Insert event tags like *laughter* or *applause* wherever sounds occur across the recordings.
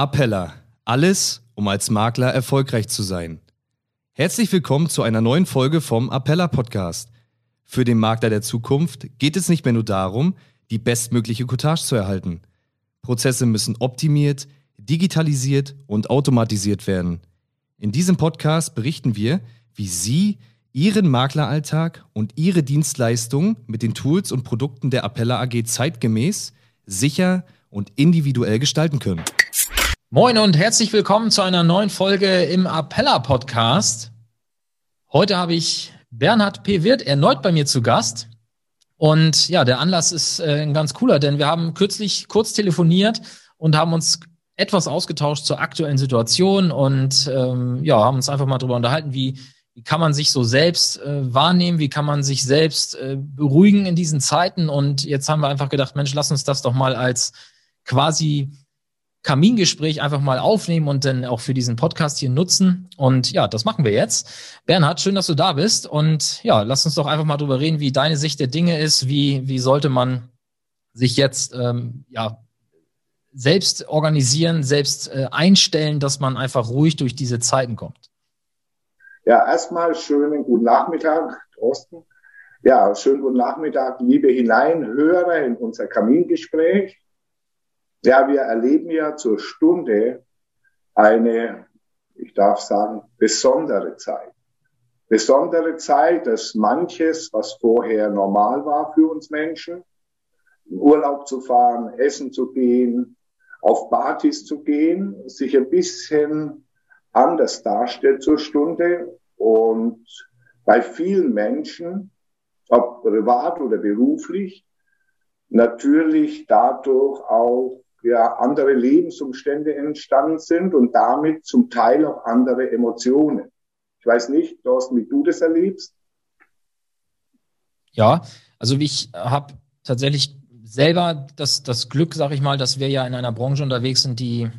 Appella. Alles, um als Makler erfolgreich zu sein. Herzlich willkommen zu einer neuen Folge vom Appella Podcast. Für den Makler der Zukunft geht es nicht mehr nur darum, die bestmögliche Cottage zu erhalten. Prozesse müssen optimiert, digitalisiert und automatisiert werden. In diesem Podcast berichten wir, wie Sie Ihren Makleralltag und Ihre Dienstleistungen mit den Tools und Produkten der Appella AG zeitgemäß, sicher und individuell gestalten können. Moin und herzlich willkommen zu einer neuen Folge im Appella Podcast. Heute habe ich Bernhard P. Wirth erneut bei mir zu Gast. Und ja, der Anlass ist äh, ein ganz cooler, denn wir haben kürzlich kurz telefoniert und haben uns etwas ausgetauscht zur aktuellen Situation und ähm, ja, haben uns einfach mal darüber unterhalten, wie, wie kann man sich so selbst äh, wahrnehmen, wie kann man sich selbst äh, beruhigen in diesen Zeiten. Und jetzt haben wir einfach gedacht, Mensch, lass uns das doch mal als quasi Kamingespräch einfach mal aufnehmen und dann auch für diesen Podcast hier nutzen. Und ja, das machen wir jetzt. Bernhard, schön, dass du da bist. Und ja, lass uns doch einfach mal drüber reden, wie deine Sicht der Dinge ist. Wie, wie sollte man sich jetzt ähm, ja, selbst organisieren, selbst äh, einstellen, dass man einfach ruhig durch diese Zeiten kommt? Ja, erstmal schönen guten Nachmittag, Thorsten. Ja, schönen guten Nachmittag, liebe Hineinhörer in unser Kamingespräch. Ja, wir erleben ja zur Stunde eine, ich darf sagen, besondere Zeit. Besondere Zeit, dass manches, was vorher normal war für uns Menschen, in Urlaub zu fahren, essen zu gehen, auf Partys zu gehen, sich ein bisschen anders darstellt zur Stunde und bei vielen Menschen, ob privat oder beruflich, natürlich dadurch auch ja, andere Lebensumstände entstanden sind und damit zum Teil auch andere Emotionen. Ich weiß nicht, Thorsten, wie du das erlebst. Ja, also ich habe tatsächlich selber das, das Glück, sage ich mal, dass wir ja in einer Branche unterwegs sind, die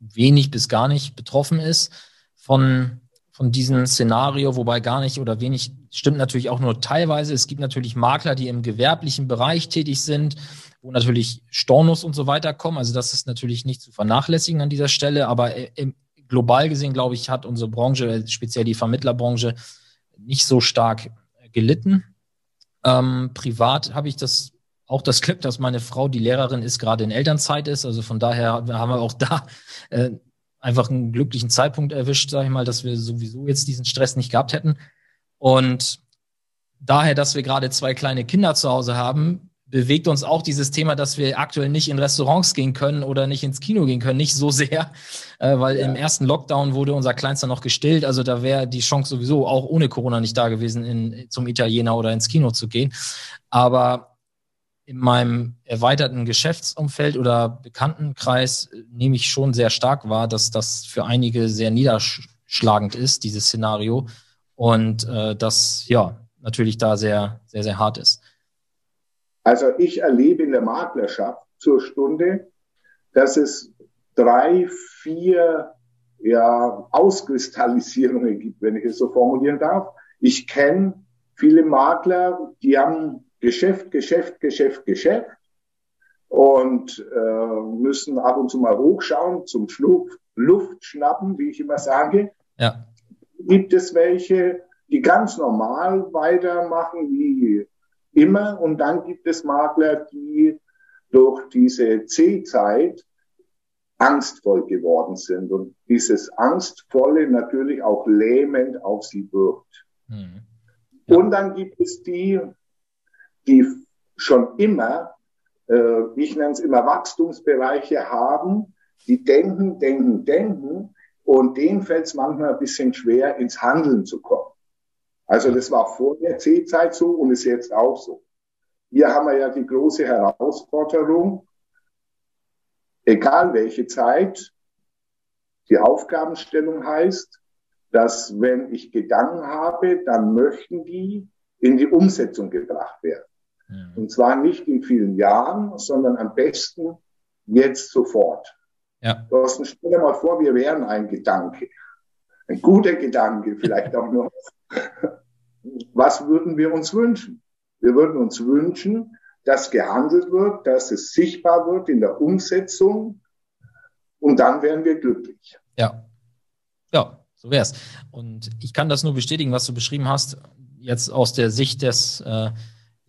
wenig bis gar nicht betroffen ist von, von diesem Szenario, wobei gar nicht oder wenig stimmt natürlich auch nur teilweise. Es gibt natürlich Makler, die im gewerblichen Bereich tätig sind, wo natürlich Stornos und so weiter kommen. Also das ist natürlich nicht zu vernachlässigen an dieser Stelle, aber im, global gesehen, glaube ich, hat unsere Branche, speziell die Vermittlerbranche, nicht so stark gelitten. Ähm, privat habe ich das auch das Glück, dass meine Frau, die Lehrerin ist, gerade in Elternzeit ist. Also von daher haben wir auch da äh, einfach einen glücklichen Zeitpunkt erwischt, sage ich mal, dass wir sowieso jetzt diesen Stress nicht gehabt hätten. Und daher, dass wir gerade zwei kleine Kinder zu Hause haben, bewegt uns auch dieses Thema, dass wir aktuell nicht in Restaurants gehen können oder nicht ins Kino gehen können, nicht so sehr, *laughs* äh, weil ja. im ersten Lockdown wurde unser Kleinster noch gestillt. Also da wäre die Chance sowieso auch ohne Corona nicht da gewesen, in, zum Italiener oder ins Kino zu gehen. Aber in meinem erweiterten Geschäftsumfeld oder Bekanntenkreis nehme ich schon sehr stark wahr, dass das für einige sehr niederschlagend ist, dieses Szenario. Und äh, das ja natürlich da sehr, sehr, sehr hart ist. Also ich erlebe in der Maklerschaft zur Stunde, dass es drei, vier ja, Auskristallisierungen gibt, wenn ich es so formulieren darf. Ich kenne viele Makler, die haben Geschäft, Geschäft, Geschäft, Geschäft und äh, müssen ab und zu mal hochschauen, zum Schluck, Luft schnappen, wie ich immer sage. Ja. Gibt es welche, die ganz normal weitermachen, wie immer. Und dann gibt es Makler, die durch diese C-Zeit angstvoll geworden sind und dieses Angstvolle natürlich auch lähmend auf sie wirkt. Mhm. Ja. Und dann gibt es die, die schon immer, äh, ich nenne es immer Wachstumsbereiche haben, die denken, denken, denken und denen fällt es manchmal ein bisschen schwer, ins Handeln zu kommen. Also das war vor der C-Zeit so und ist jetzt auch so. Hier haben wir ja die große Herausforderung, egal welche Zeit, die Aufgabenstellung heißt, dass wenn ich Gedanken habe, dann möchten die in die Umsetzung gebracht werden. Und zwar nicht in vielen Jahren, sondern am besten jetzt sofort. Ja. Thorsten, stell dir mal vor, wir wären ein Gedanke. Ein guter Gedanke, vielleicht auch noch *laughs* was würden wir uns wünschen? Wir würden uns wünschen, dass gehandelt wird, dass es sichtbar wird in der Umsetzung Und dann wären wir glücklich. Ja. Ja, so wär's. Und ich kann das nur bestätigen, was du beschrieben hast, jetzt aus der Sicht des äh,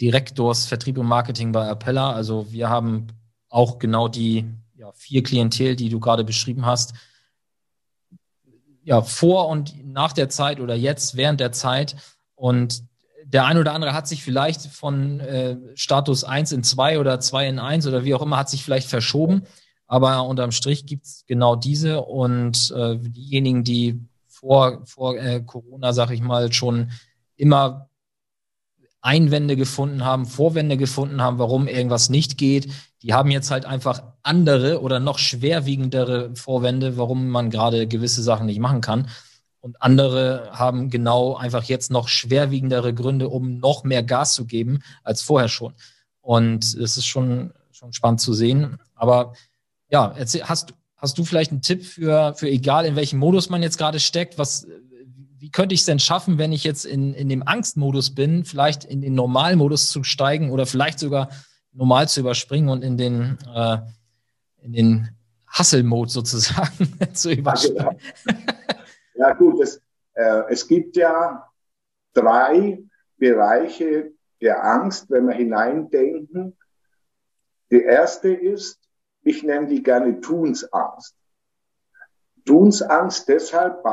Direktors Vertrieb und Marketing bei Appella. Also wir haben auch genau die ja, vier Klientel, die du gerade beschrieben hast, ja, vor und nach der Zeit oder jetzt während der Zeit. Und der ein oder andere hat sich vielleicht von äh, Status 1 in 2 oder 2 in 1 oder wie auch immer, hat sich vielleicht verschoben. Aber unterm Strich gibt's genau diese und äh, diejenigen, die vor, vor äh, Corona, sag ich mal, schon immer Einwände gefunden haben, Vorwände gefunden haben, warum irgendwas nicht geht. Die haben jetzt halt einfach andere oder noch schwerwiegendere Vorwände, warum man gerade gewisse Sachen nicht machen kann. Und andere haben genau einfach jetzt noch schwerwiegendere Gründe, um noch mehr Gas zu geben als vorher schon. Und es ist schon, schon spannend zu sehen. Aber ja, erzähl, hast, hast du vielleicht einen Tipp für, für egal in welchem Modus man jetzt gerade steckt, was, wie könnte ich es denn schaffen, wenn ich jetzt in, in dem Angstmodus bin, vielleicht in den Normalmodus zu steigen oder vielleicht sogar normal zu überspringen und in den, äh, in den Hustle-Mode sozusagen *laughs* zu überspringen? Ja, genau. ja gut, es, äh, es gibt ja drei Bereiche der Angst, wenn wir hineindenken. Die erste ist, ich nenne die gerne Tunsangst. Tunsangst deshalb,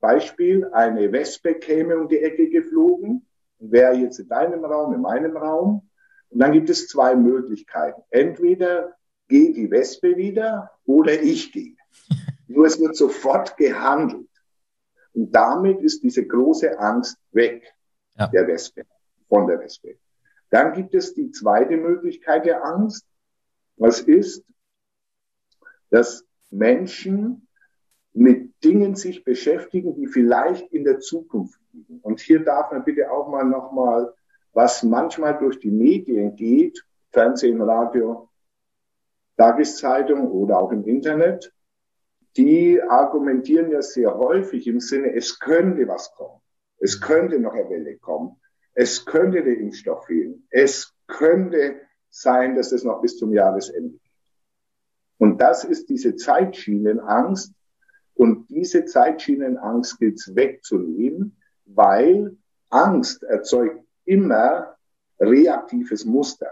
Beispiel, eine Wespe käme um die Ecke geflogen, wäre jetzt in deinem Raum, in meinem Raum. Und dann gibt es zwei Möglichkeiten. Entweder geht die Wespe wieder oder ich gehe. *laughs* Nur es wird sofort gehandelt. Und damit ist diese große Angst weg, ja. der Wespe, von der Wespe. Dann gibt es die zweite Möglichkeit der Angst. Was ist, dass Menschen mit Dingen sich beschäftigen, die vielleicht in der Zukunft liegen. Und hier darf man bitte auch mal nochmal, was manchmal durch die Medien geht, Fernsehen, Radio, Tageszeitung oder auch im Internet, die argumentieren ja sehr häufig im Sinne, es könnte was kommen. Es könnte noch eine Welle kommen. Es könnte der Impfstoff fehlen. Es könnte sein, dass es noch bis zum Jahresende geht. Und das ist diese Zeitschienenangst, und diese Zeitschienenangst gilt es wegzunehmen, weil Angst erzeugt immer reaktives Muster.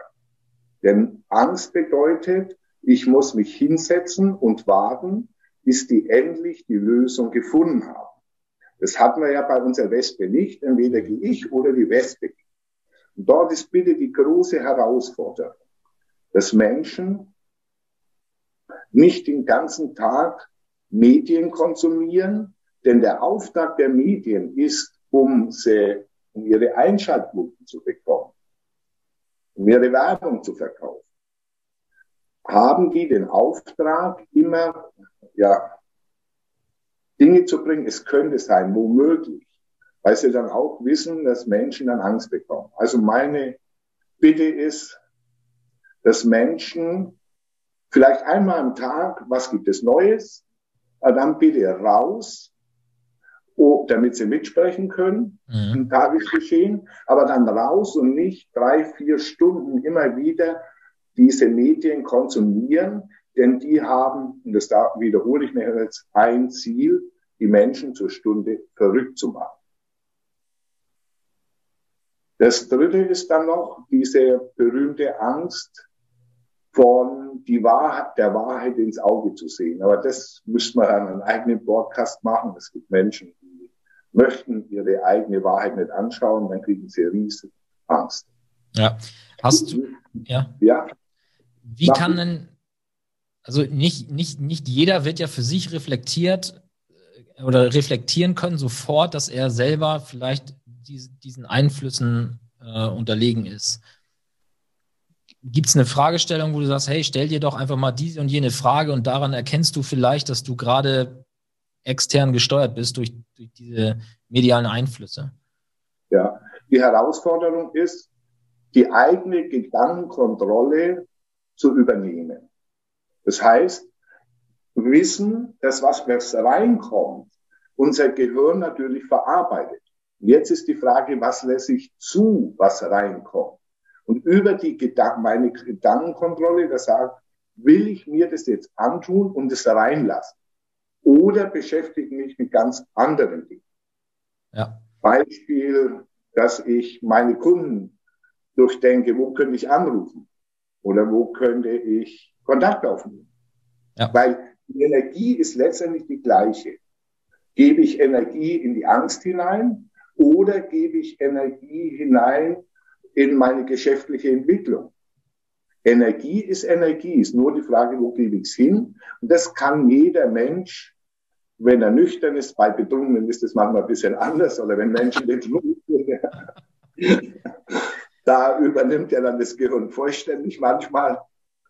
Denn Angst bedeutet, ich muss mich hinsetzen und warten, bis die endlich die Lösung gefunden haben. Das hatten wir ja bei unserer Wespe nicht. Entweder gehe ich oder die Wespe. Und dort ist bitte die große Herausforderung, dass Menschen nicht den ganzen Tag Medien konsumieren, denn der Auftrag der Medien ist, um sie, um ihre Einschaltquoten zu bekommen, um ihre Werbung zu verkaufen, haben die den Auftrag, immer, ja, Dinge zu bringen. Es könnte sein, womöglich, weil sie dann auch wissen, dass Menschen dann Angst bekommen. Also meine Bitte ist, dass Menschen vielleicht einmal am Tag, was gibt es Neues, dann bitte raus, oh, damit sie mitsprechen können mhm. im Tagesgeschehen, aber dann raus und nicht drei, vier Stunden immer wieder diese Medien konsumieren, denn die haben, und das da wiederhole ich mir jetzt, ein Ziel, die Menschen zur Stunde verrückt zu machen. Das dritte ist dann noch diese berühmte Angst von die Wahrheit, der Wahrheit ins Auge zu sehen. Aber das müsste man an einem eigenen Podcast machen. Es gibt Menschen, die möchten ihre eigene Wahrheit nicht anschauen, dann kriegen sie riesen Angst. Ja. Hast du, ja. Ja. Wie kann denn, also nicht, nicht, nicht jeder wird ja für sich reflektiert äh, oder reflektieren können sofort, dass er selber vielleicht diesen Einflüssen äh, unterlegen ist. Gibt es eine Fragestellung, wo du sagst, hey, stell dir doch einfach mal diese und jene Frage und daran erkennst du vielleicht, dass du gerade extern gesteuert bist durch, durch diese medialen Einflüsse? Ja, die Herausforderung ist, die eigene Gedankenkontrolle zu übernehmen. Das heißt, wissen, dass was, was reinkommt, unser Gehirn natürlich verarbeitet. Und jetzt ist die Frage, was lässt sich zu, was reinkommt? Und über die Gedanken, meine Gedankenkontrolle, das sagt, will ich mir das jetzt antun und es reinlassen? Oder beschäftige mich mit ganz anderen Dingen? Ja. Beispiel, dass ich meine Kunden durchdenke, wo könnte ich anrufen? Oder wo könnte ich Kontakt aufnehmen? Ja. Weil die Energie ist letztendlich die gleiche. Gebe ich Energie in die Angst hinein oder gebe ich Energie hinein in meine geschäftliche Entwicklung? Energie ist Energie, ist nur die Frage, wo gebe ich es hin? Und das kann jeder Mensch, wenn er nüchtern ist, bei Betrunkenen ist das manchmal ein bisschen anders, oder wenn Menschen betrunken sind, *laughs* da übernimmt er dann das Gehirn vollständig manchmal,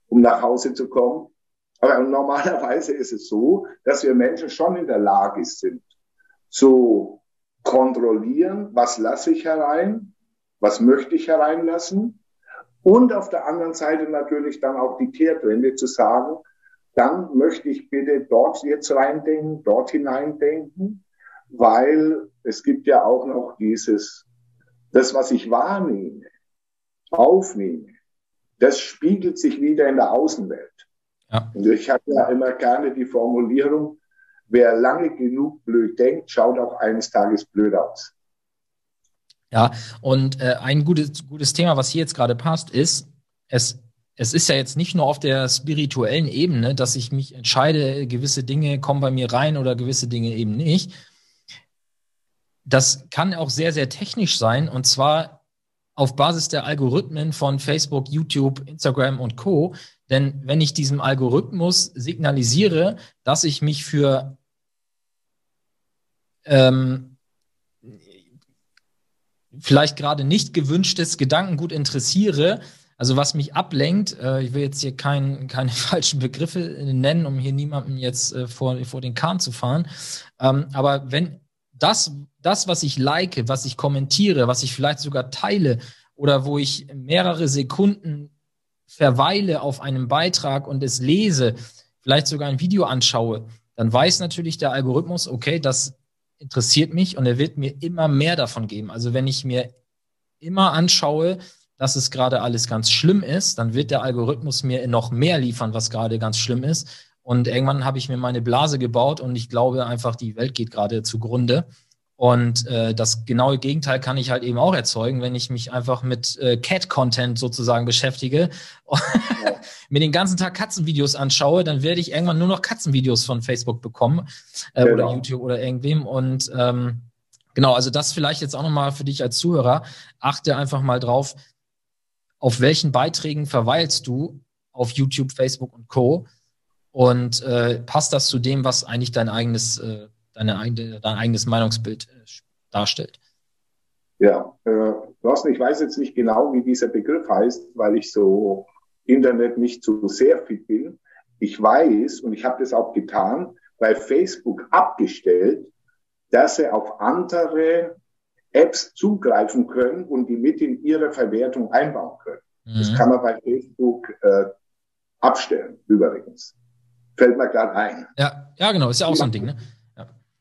um nach Hause zu kommen. Aber normalerweise ist es so, dass wir Menschen schon in der Lage sind, zu kontrollieren, was lasse ich herein, was möchte ich hereinlassen und auf der anderen Seite natürlich dann auch die Kehrtwende zu sagen, dann möchte ich bitte dort jetzt reindenken, dort hineindenken, weil es gibt ja auch noch dieses, das, was ich wahrnehme, aufnehme, das spiegelt sich wieder in der Außenwelt. Ja. Und ich habe ja immer gerne die Formulierung, wer lange genug blöd denkt, schaut auch eines Tages blöd aus. Ja, und äh, ein gutes, gutes Thema, was hier jetzt gerade passt, ist, es, es ist ja jetzt nicht nur auf der spirituellen Ebene, dass ich mich entscheide, gewisse Dinge kommen bei mir rein oder gewisse Dinge eben nicht. Das kann auch sehr, sehr technisch sein und zwar auf Basis der Algorithmen von Facebook, YouTube, Instagram und Co. Denn wenn ich diesem Algorithmus signalisiere, dass ich mich für ähm, vielleicht gerade nicht gewünschtes Gedankengut interessiere, also was mich ablenkt, äh, ich will jetzt hier kein, *laughs* keine falschen Begriffe nennen, um hier niemandem jetzt äh, vor, vor den Kahn zu fahren. Ähm, aber wenn das, das, was ich like, was ich kommentiere, was ich vielleicht sogar teile oder wo ich mehrere Sekunden verweile auf einem Beitrag und es lese, vielleicht sogar ein Video anschaue, dann weiß natürlich der Algorithmus, okay, das interessiert mich und er wird mir immer mehr davon geben. Also wenn ich mir immer anschaue, dass es gerade alles ganz schlimm ist, dann wird der Algorithmus mir noch mehr liefern, was gerade ganz schlimm ist. Und irgendwann habe ich mir meine Blase gebaut und ich glaube einfach, die Welt geht gerade zugrunde. Und äh, das genaue Gegenteil kann ich halt eben auch erzeugen, wenn ich mich einfach mit äh, Cat-Content sozusagen beschäftige, *laughs* mir den ganzen Tag Katzenvideos anschaue, dann werde ich irgendwann nur noch Katzenvideos von Facebook bekommen äh, genau. oder YouTube oder irgendwem. Und ähm, genau, also das vielleicht jetzt auch nochmal für dich als Zuhörer. Achte einfach mal drauf, auf welchen Beiträgen verweilst du auf YouTube, Facebook und Co. Und äh, passt das zu dem, was eigentlich dein eigenes äh, deine eigene, dein eigenes Meinungsbild äh, darstellt. Ja, äh, Thorsten, ich weiß jetzt nicht genau, wie dieser Begriff heißt, weil ich so Internet nicht so sehr fit bin. Ich weiß, und ich habe das auch getan, bei Facebook abgestellt, dass sie auf andere Apps zugreifen können und die mit in ihre Verwertung einbauen können. Mhm. Das kann man bei Facebook äh, abstellen, übrigens. Fällt mir gerade ein. Ja, ja, genau, ist ja auch so ein Ding, ne?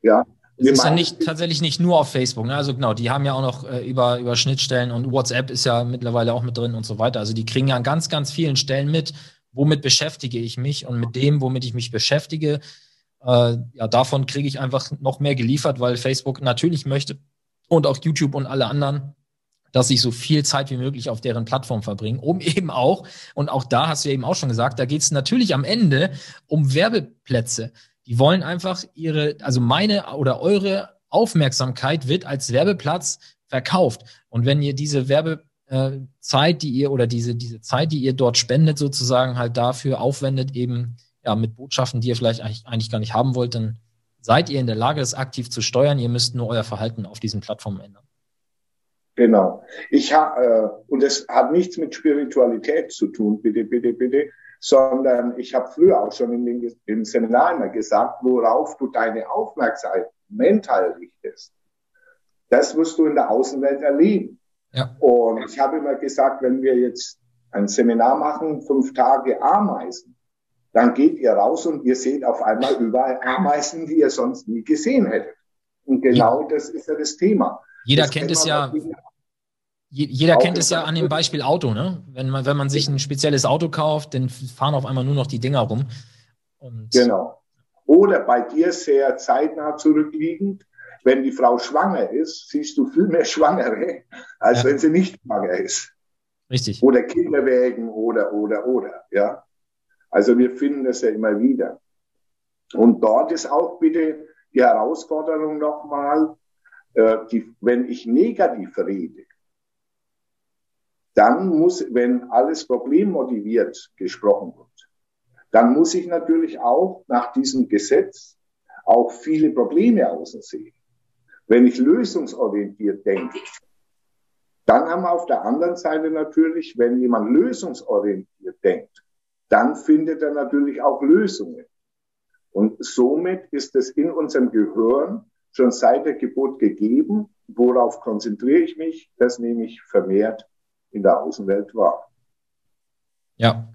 Ja. Es ist ja nicht tatsächlich nicht nur auf Facebook. Ne? Also genau, die haben ja auch noch äh, über, über Schnittstellen und WhatsApp ist ja mittlerweile auch mit drin und so weiter. Also die kriegen ja an ganz, ganz vielen Stellen mit, womit beschäftige ich mich und mit dem, womit ich mich beschäftige, äh, ja, davon kriege ich einfach noch mehr geliefert, weil Facebook natürlich möchte und auch YouTube und alle anderen, dass ich so viel Zeit wie möglich auf deren Plattform verbringe, um *laughs* eben auch, und auch da hast du ja eben auch schon gesagt, da geht es natürlich am Ende um Werbeplätze. Die wollen einfach ihre, also meine oder eure Aufmerksamkeit wird als Werbeplatz verkauft. Und wenn ihr diese Werbezeit, die ihr oder diese, diese Zeit, die ihr dort spendet, sozusagen halt dafür aufwendet, eben ja mit Botschaften, die ihr vielleicht eigentlich, eigentlich gar nicht haben wollt, dann seid ihr in der Lage, das aktiv zu steuern. Ihr müsst nur euer Verhalten auf diesen Plattformen ändern. Genau. Ich ha, äh, und es hat nichts mit Spiritualität zu tun, bitte, bitte, bitte sondern ich habe früher auch schon in den, im Seminar immer gesagt, worauf du deine Aufmerksamkeit mental richtest, das wirst du in der Außenwelt erleben. Ja. Und ich habe immer gesagt, wenn wir jetzt ein Seminar machen, fünf Tage Ameisen, dann geht ihr raus und ihr seht auf einmal überall Ameisen, die ihr sonst nie gesehen hättet. Und genau ja. das ist ja das Thema. Jeder das kennt es ja. Jeder kennt es ja an dem Beispiel Auto, ne? Wenn man, wenn man sich ein spezielles Auto kauft, dann fahren auf einmal nur noch die Dinger rum. Und genau. Oder bei dir sehr zeitnah zurückliegend, wenn die Frau schwanger ist, siehst du viel mehr Schwangere, als ja. wenn sie nicht schwanger ist. Richtig. Oder Kinderwägen oder, oder, oder, ja. Also wir finden das ja immer wieder. Und dort ist auch bitte die Herausforderung nochmal, äh, die, wenn ich negativ rede, dann muss, wenn alles problemmotiviert gesprochen wird, dann muss ich natürlich auch nach diesem Gesetz auch viele Probleme außen sehen. Wenn ich lösungsorientiert denke, dann haben wir auf der anderen Seite natürlich, wenn jemand lösungsorientiert denkt, dann findet er natürlich auch Lösungen. Und somit ist es in unserem Gehirn schon seit der Geburt gegeben. Worauf konzentriere ich mich? Das nehme ich vermehrt in der Außenwelt wahr. Ja,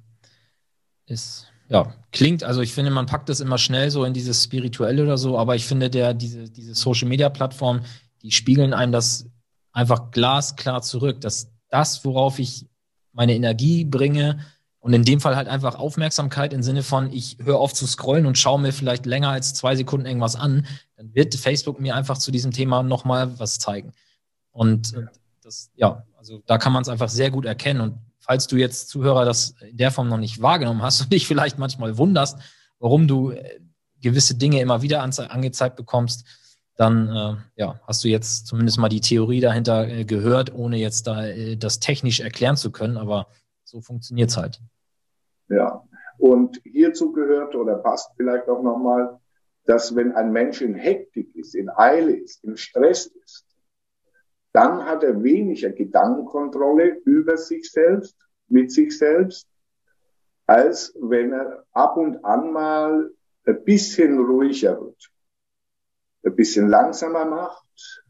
ist, ja, klingt, also ich finde, man packt das immer schnell so in dieses Spirituelle oder so, aber ich finde, der, diese, diese Social Media Plattform, die spiegeln einem das einfach glasklar zurück, dass das, worauf ich meine Energie bringe, und in dem Fall halt einfach Aufmerksamkeit im Sinne von, ich höre auf zu scrollen und schaue mir vielleicht länger als zwei Sekunden irgendwas an, dann wird Facebook mir einfach zu diesem Thema nochmal was zeigen. Und das, ja, also da kann man es einfach sehr gut erkennen. Und falls du jetzt Zuhörer das in der Form noch nicht wahrgenommen hast *laughs* und dich vielleicht manchmal wunderst, warum du äh, gewisse Dinge immer wieder angezeigt bekommst, dann äh, ja, hast du jetzt zumindest mal die Theorie dahinter äh, gehört, ohne jetzt da äh, das technisch erklären zu können. Aber so funktioniert es halt. Ja, und hierzu gehört oder passt vielleicht auch nochmal, dass wenn ein Mensch in Hektik ist, in Eile ist, in Stress ist, dann hat er weniger Gedankenkontrolle über sich selbst, mit sich selbst, als wenn er ab und an mal ein bisschen ruhiger wird, ein bisschen langsamer macht,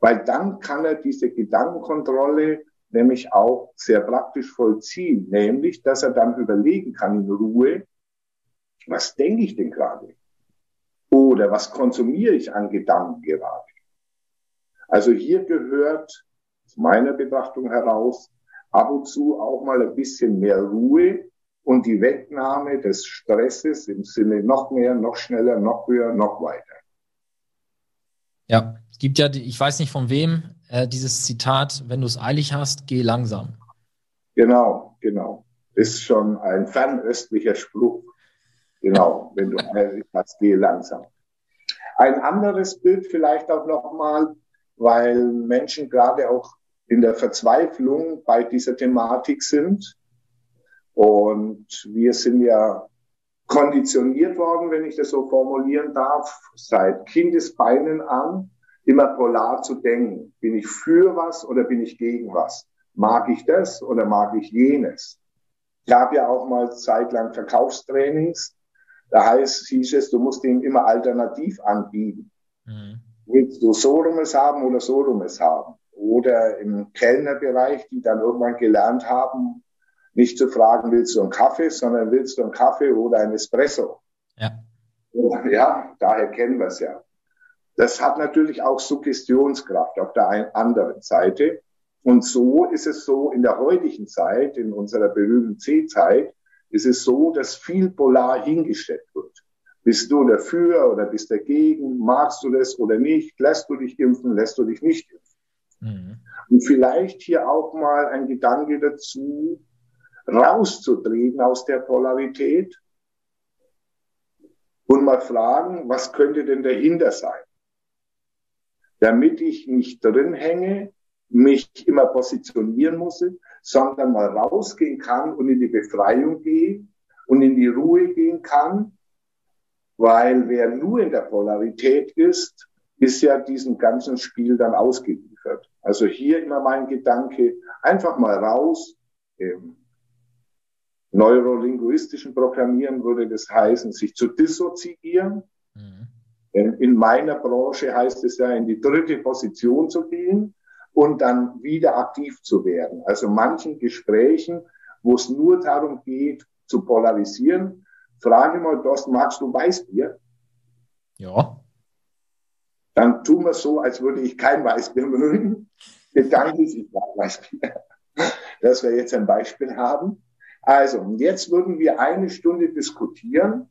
weil dann kann er diese Gedankenkontrolle nämlich auch sehr praktisch vollziehen, nämlich, dass er dann überlegen kann in Ruhe, was denke ich denn gerade? Oder was konsumiere ich an Gedanken gerade? Also hier gehört aus meiner Betrachtung heraus ab und zu auch mal ein bisschen mehr Ruhe und die Wegnahme des Stresses im Sinne noch mehr, noch schneller, noch höher, noch weiter. Ja, es gibt ja, ich weiß nicht von wem, äh, dieses Zitat, wenn du es eilig hast, geh langsam. Genau, genau. Ist schon ein fernöstlicher Spruch. Genau, wenn du eilig hast, geh langsam. Ein anderes Bild vielleicht auch nochmal, weil Menschen gerade auch in der Verzweiflung bei dieser Thematik sind. Und wir sind ja konditioniert worden, wenn ich das so formulieren darf, seit Kindesbeinen an, immer polar zu denken. Bin ich für was oder bin ich gegen was? Mag ich das oder mag ich jenes? Ich habe ja auch mal zeitlang Verkaufstrainings. Da heißt, hieß es, du musst ihm immer alternativ anbieten. Mhm. Willst du so Rumes haben oder so Rumes haben? Oder im Kellnerbereich, die dann irgendwann gelernt haben, nicht zu fragen, willst du einen Kaffee, sondern willst du einen Kaffee oder ein Espresso? Ja. *laughs* Ja, daher kennen wir es ja. Das hat natürlich auch Suggestionskraft auf der anderen Seite. Und so ist es so in der heutigen Zeit, in unserer berühmten C-Zeit, ist es so, dass viel polar hingestellt wird. Bist du dafür oder bist dagegen? Magst du das oder nicht? Lässt du dich impfen? Lässt du dich nicht impfen? Mhm. Und vielleicht hier auch mal ein Gedanke dazu, rauszutreten aus der Polarität und mal fragen, was könnte denn dahinter sein? Damit ich nicht drin hänge, mich immer positionieren muss, sondern mal rausgehen kann und in die Befreiung gehe und in die Ruhe gehen kann, weil wer nur in der Polarität ist, ist ja diesem ganzen Spiel dann ausgeliefert. Also hier immer mein Gedanke, einfach mal raus, ähm, neurolinguistischen Programmieren würde das heißen, sich zu dissoziieren. Mhm. In meiner Branche heißt es ja, in die dritte Position zu gehen und dann wieder aktiv zu werden. Also manchen Gesprächen, wo es nur darum geht, zu polarisieren, frage mal, Dost, magst du Weißbier? Ja. Dann tun wir so, als würde ich kein Weißbier mögen. Gedanklich, ich weiß nicht, *laughs* dass wir jetzt ein Beispiel haben. Also, und jetzt würden wir eine Stunde diskutieren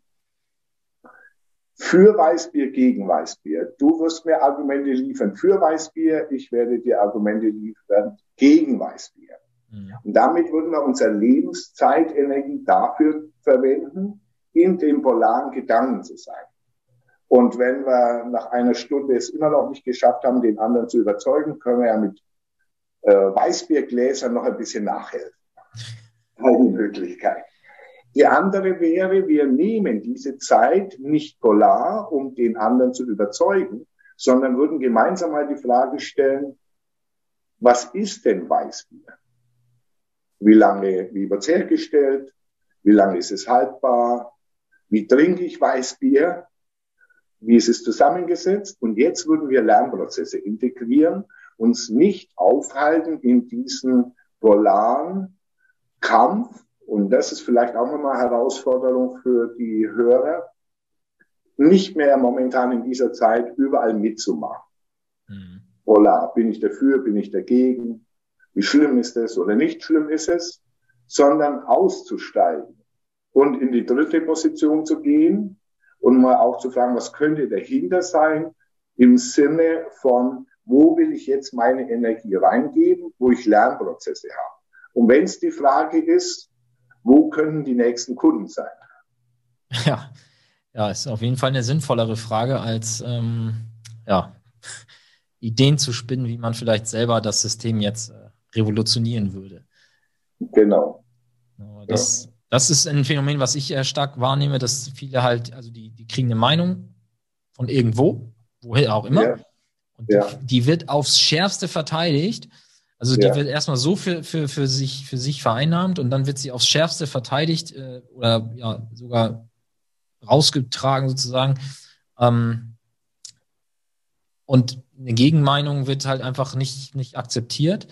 für Weißbier, gegen Weißbier. Du wirst mir Argumente liefern für Weißbier, ich werde dir Argumente liefern gegen Weißbier. Mhm. Und damit würden wir unsere Lebenszeitenergie dafür verwenden, in dem polaren Gedanken zu sein. Und wenn wir nach einer Stunde es immer noch nicht geschafft haben, den anderen zu überzeugen, können wir ja mit äh, Weißbiergläsern noch ein bisschen nachhelfen. Eine Möglichkeit. Die andere wäre, wir nehmen diese Zeit nicht polar, um den anderen zu überzeugen, sondern würden gemeinsam mal die Frage stellen, was ist denn Weißbier? Wie lange, wie wird es hergestellt? Wie lange ist es haltbar? Wie trinke ich Weißbier? Wie ist es zusammengesetzt? Und jetzt würden wir Lernprozesse integrieren, uns nicht aufhalten in diesen polaren Kampf und das ist vielleicht auch nochmal Herausforderung für die Hörer, nicht mehr momentan in dieser Zeit überall mitzumachen. Mhm. Bin ich dafür, bin ich dagegen, wie schlimm ist es oder nicht schlimm ist es, sondern auszusteigen und in die dritte Position zu gehen und mal auch zu fragen, was könnte dahinter sein im Sinne von, wo will ich jetzt meine Energie reingeben, wo ich Lernprozesse habe. Und wenn es die Frage ist, wo können die nächsten Kunden sein? Ja, ja, ist auf jeden Fall eine sinnvollere Frage als ähm, ja, *laughs* Ideen zu spinnen, wie man vielleicht selber das System jetzt äh, revolutionieren würde. Genau. Das, ja. Das ist ein Phänomen, was ich äh, stark wahrnehme, dass viele halt, also die, die kriegen eine Meinung von irgendwo, woher auch immer. Ja. Und ja. Die, die, wird aufs Schärfste verteidigt. Also die ja. wird erstmal so für, für, für, sich, für sich vereinnahmt und dann wird sie aufs Schärfste verteidigt äh, oder ja sogar rausgetragen sozusagen. Ähm, und eine Gegenmeinung wird halt einfach nicht, nicht akzeptiert.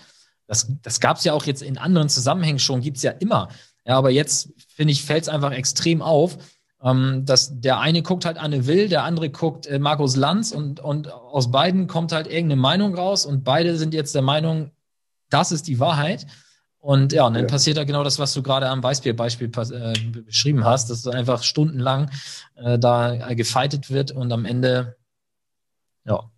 Das, das gab es ja auch jetzt in anderen Zusammenhängen schon, gibt es ja immer. Ja, aber jetzt, finde ich, fällt es einfach extrem auf, ähm, dass der eine guckt halt Anne Will, der andere guckt äh, Markus Lanz und, und aus beiden kommt halt irgendeine Meinung raus und beide sind jetzt der Meinung, das ist die Wahrheit. Und ja, und dann ja. passiert da genau das, was du gerade am Weißbier-Beispiel äh, beschrieben hast, dass einfach stundenlang äh, da gefeitet wird und am Ende, ja.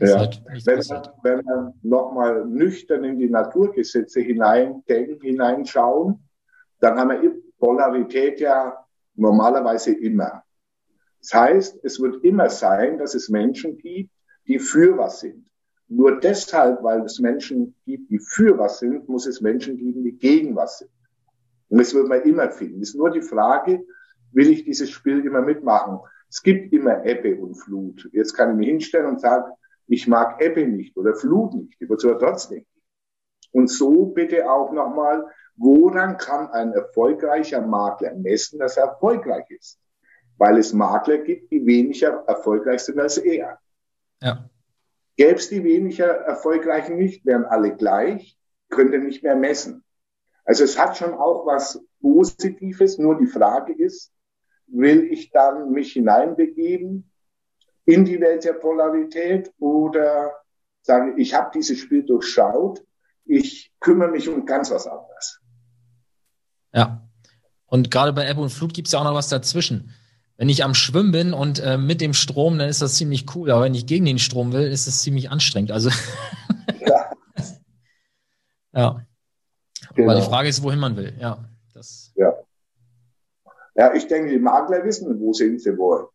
Ja. Halt wenn, man, wenn man nochmal nüchtern in die Naturgesetze hineindenken, hineinschauen, dann haben wir Polarität ja normalerweise immer. Das heißt, es wird immer sein, dass es Menschen gibt, die für was sind. Nur deshalb, weil es Menschen gibt, die für was sind, muss es Menschen geben, die gegen was sind. Und das wird man immer finden. Es ist nur die Frage, will ich dieses Spiel immer mitmachen? Es gibt immer Ebbe und Flut. Jetzt kann ich mich hinstellen und sagen, ich mag Ebbe nicht oder Flut nicht, aber zwar trotzdem. Und so bitte auch nochmal, woran kann ein erfolgreicher Makler messen, dass er erfolgreich ist? Weil es Makler gibt, die weniger erfolgreich sind als er. Ja. Gäbe es die weniger erfolgreichen nicht, wären alle gleich, könnte nicht mehr messen. Also es hat schon auch was Positives, nur die Frage ist, will ich dann mich hineinbegeben in die Welt der Polarität oder sage ich, habe dieses Spiel durchschaut, ich kümmere mich um ganz was anderes. Ja. Und gerade bei Ebbe und Flut gibt es ja auch noch was dazwischen. Wenn ich am Schwimmen bin und äh, mit dem Strom, dann ist das ziemlich cool. Aber wenn ich gegen den Strom will, ist es ziemlich anstrengend. Also ja. *laughs* ja. Genau. Aber die Frage ist, wohin man will. Ja. Das ja. Ja, ich denke, die Makler wissen, wo sie sie wollen.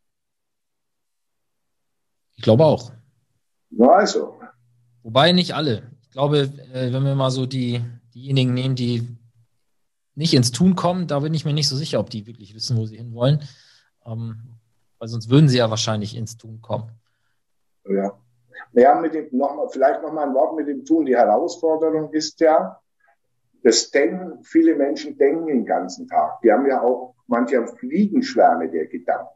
Ich glaube auch. Na also. Wobei nicht alle. Ich glaube, äh, wenn wir mal so die, diejenigen nehmen, die nicht ins Tun kommen, da bin ich mir nicht so sicher, ob die wirklich wissen, wo sie hinwollen. Ähm, weil sonst würden sie ja wahrscheinlich ins Tun kommen. Ja. Ja, mit dem, noch mal, vielleicht noch mal ein Wort mit dem Tun. Die Herausforderung ist ja, das Denken, viele Menschen denken den ganzen Tag. Die haben ja auch, manche haben Fliegenschwärme der Gedanken.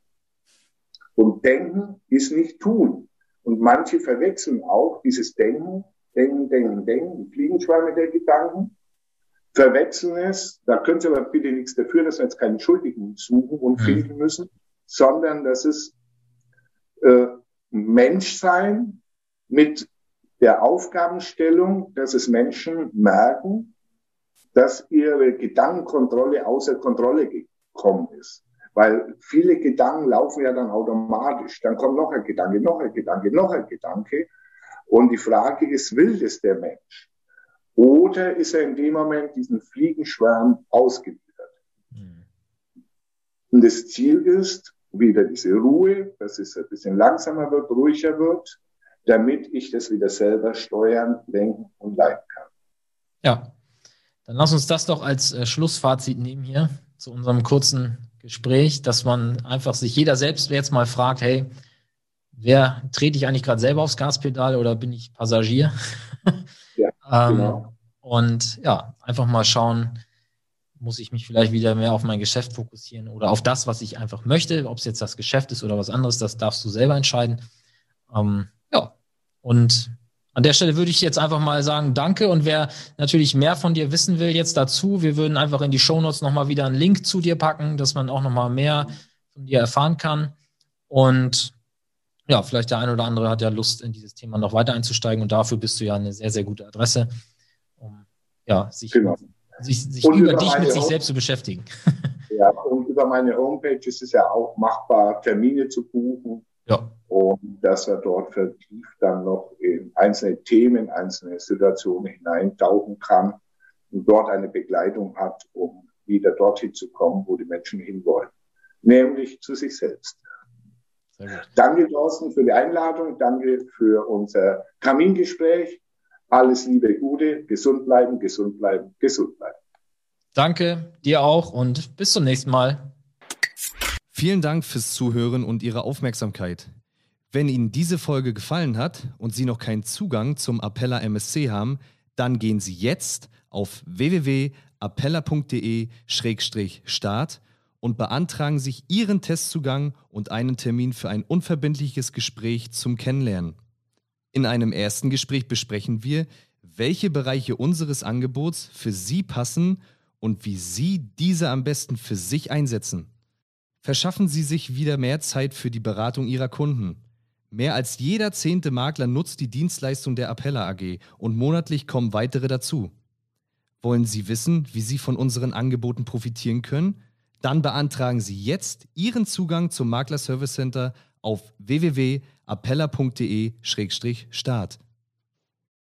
Und Denken ist nicht Tun. Und manche verwechseln auch dieses Denken, Denken, Denken, Denken, Fliegenschwärme der Gedanken, verwechseln es. Da können Sie aber bitte nichts dafür, dass wir jetzt keinen Schuldigen suchen und mhm. finden müssen sondern das ist äh, Menschsein mit der Aufgabenstellung, dass es Menschen merken, dass ihre Gedankenkontrolle außer Kontrolle gekommen ist. Weil viele Gedanken laufen ja dann automatisch. Dann kommt noch ein Gedanke, noch ein Gedanke, noch ein Gedanke. Und die Frage ist, will das der Mensch? Oder ist er in dem Moment diesen Fliegenschwarm ausgeliefert? Mhm. Und das Ziel ist wieder diese Ruhe, dass es ein bisschen langsamer wird, ruhiger wird, damit ich das wieder selber steuern, lenken und leiten kann. Ja, dann lass uns das doch als äh, Schlussfazit nehmen hier zu unserem kurzen Gespräch, dass man einfach sich jeder selbst jetzt mal fragt, hey, wer trete ich eigentlich gerade selber aufs Gaspedal oder bin ich Passagier? Ja, *laughs* ähm, genau. Und ja, einfach mal schauen, muss ich mich vielleicht wieder mehr auf mein Geschäft fokussieren oder auf das, was ich einfach möchte, ob es jetzt das Geschäft ist oder was anderes, das darfst du selber entscheiden. Ähm, ja, und an der Stelle würde ich jetzt einfach mal sagen, danke. Und wer natürlich mehr von dir wissen will jetzt dazu, wir würden einfach in die Shownotes nochmal wieder einen Link zu dir packen, dass man auch nochmal mehr von dir erfahren kann. Und ja, vielleicht der eine oder andere hat ja Lust, in dieses Thema noch weiter einzusteigen. Und dafür bist du ja eine sehr, sehr gute Adresse, um ja, sich, genau. sich, sich über, über dich mit sich selbst zu beschäftigen. Ja, und über meine Homepage ist es ja auch machbar, Termine zu buchen. Ja. Und dass wir dort vertieft dann noch in einzelne Themen, einzelne Situationen hineintauchen kann und dort eine Begleitung hat, um wieder dorthin zu kommen, wo die Menschen hinwollen. Nämlich zu sich selbst. Danke, Thorsten, für die Einladung. Danke für unser Kamingespräch. Alles Liebe, Gute, gesund bleiben, gesund bleiben, gesund bleiben. Danke, dir auch und bis zum nächsten Mal. Vielen Dank fürs Zuhören und Ihre Aufmerksamkeit. Wenn Ihnen diese Folge gefallen hat und Sie noch keinen Zugang zum Appella MSC haben, dann gehen Sie jetzt auf www.appella.de-start und beantragen sich Ihren Testzugang und einen Termin für ein unverbindliches Gespräch zum Kennenlernen. In einem ersten Gespräch besprechen wir, welche Bereiche unseres Angebots für Sie passen und wie Sie diese am besten für sich einsetzen. Verschaffen Sie sich wieder mehr Zeit für die Beratung Ihrer Kunden. Mehr als jeder zehnte Makler nutzt die Dienstleistung der Appella AG und monatlich kommen weitere dazu. Wollen Sie wissen, wie Sie von unseren Angeboten profitieren können? Dann beantragen Sie jetzt Ihren Zugang zum Makler Service Center auf www.appella.de-start.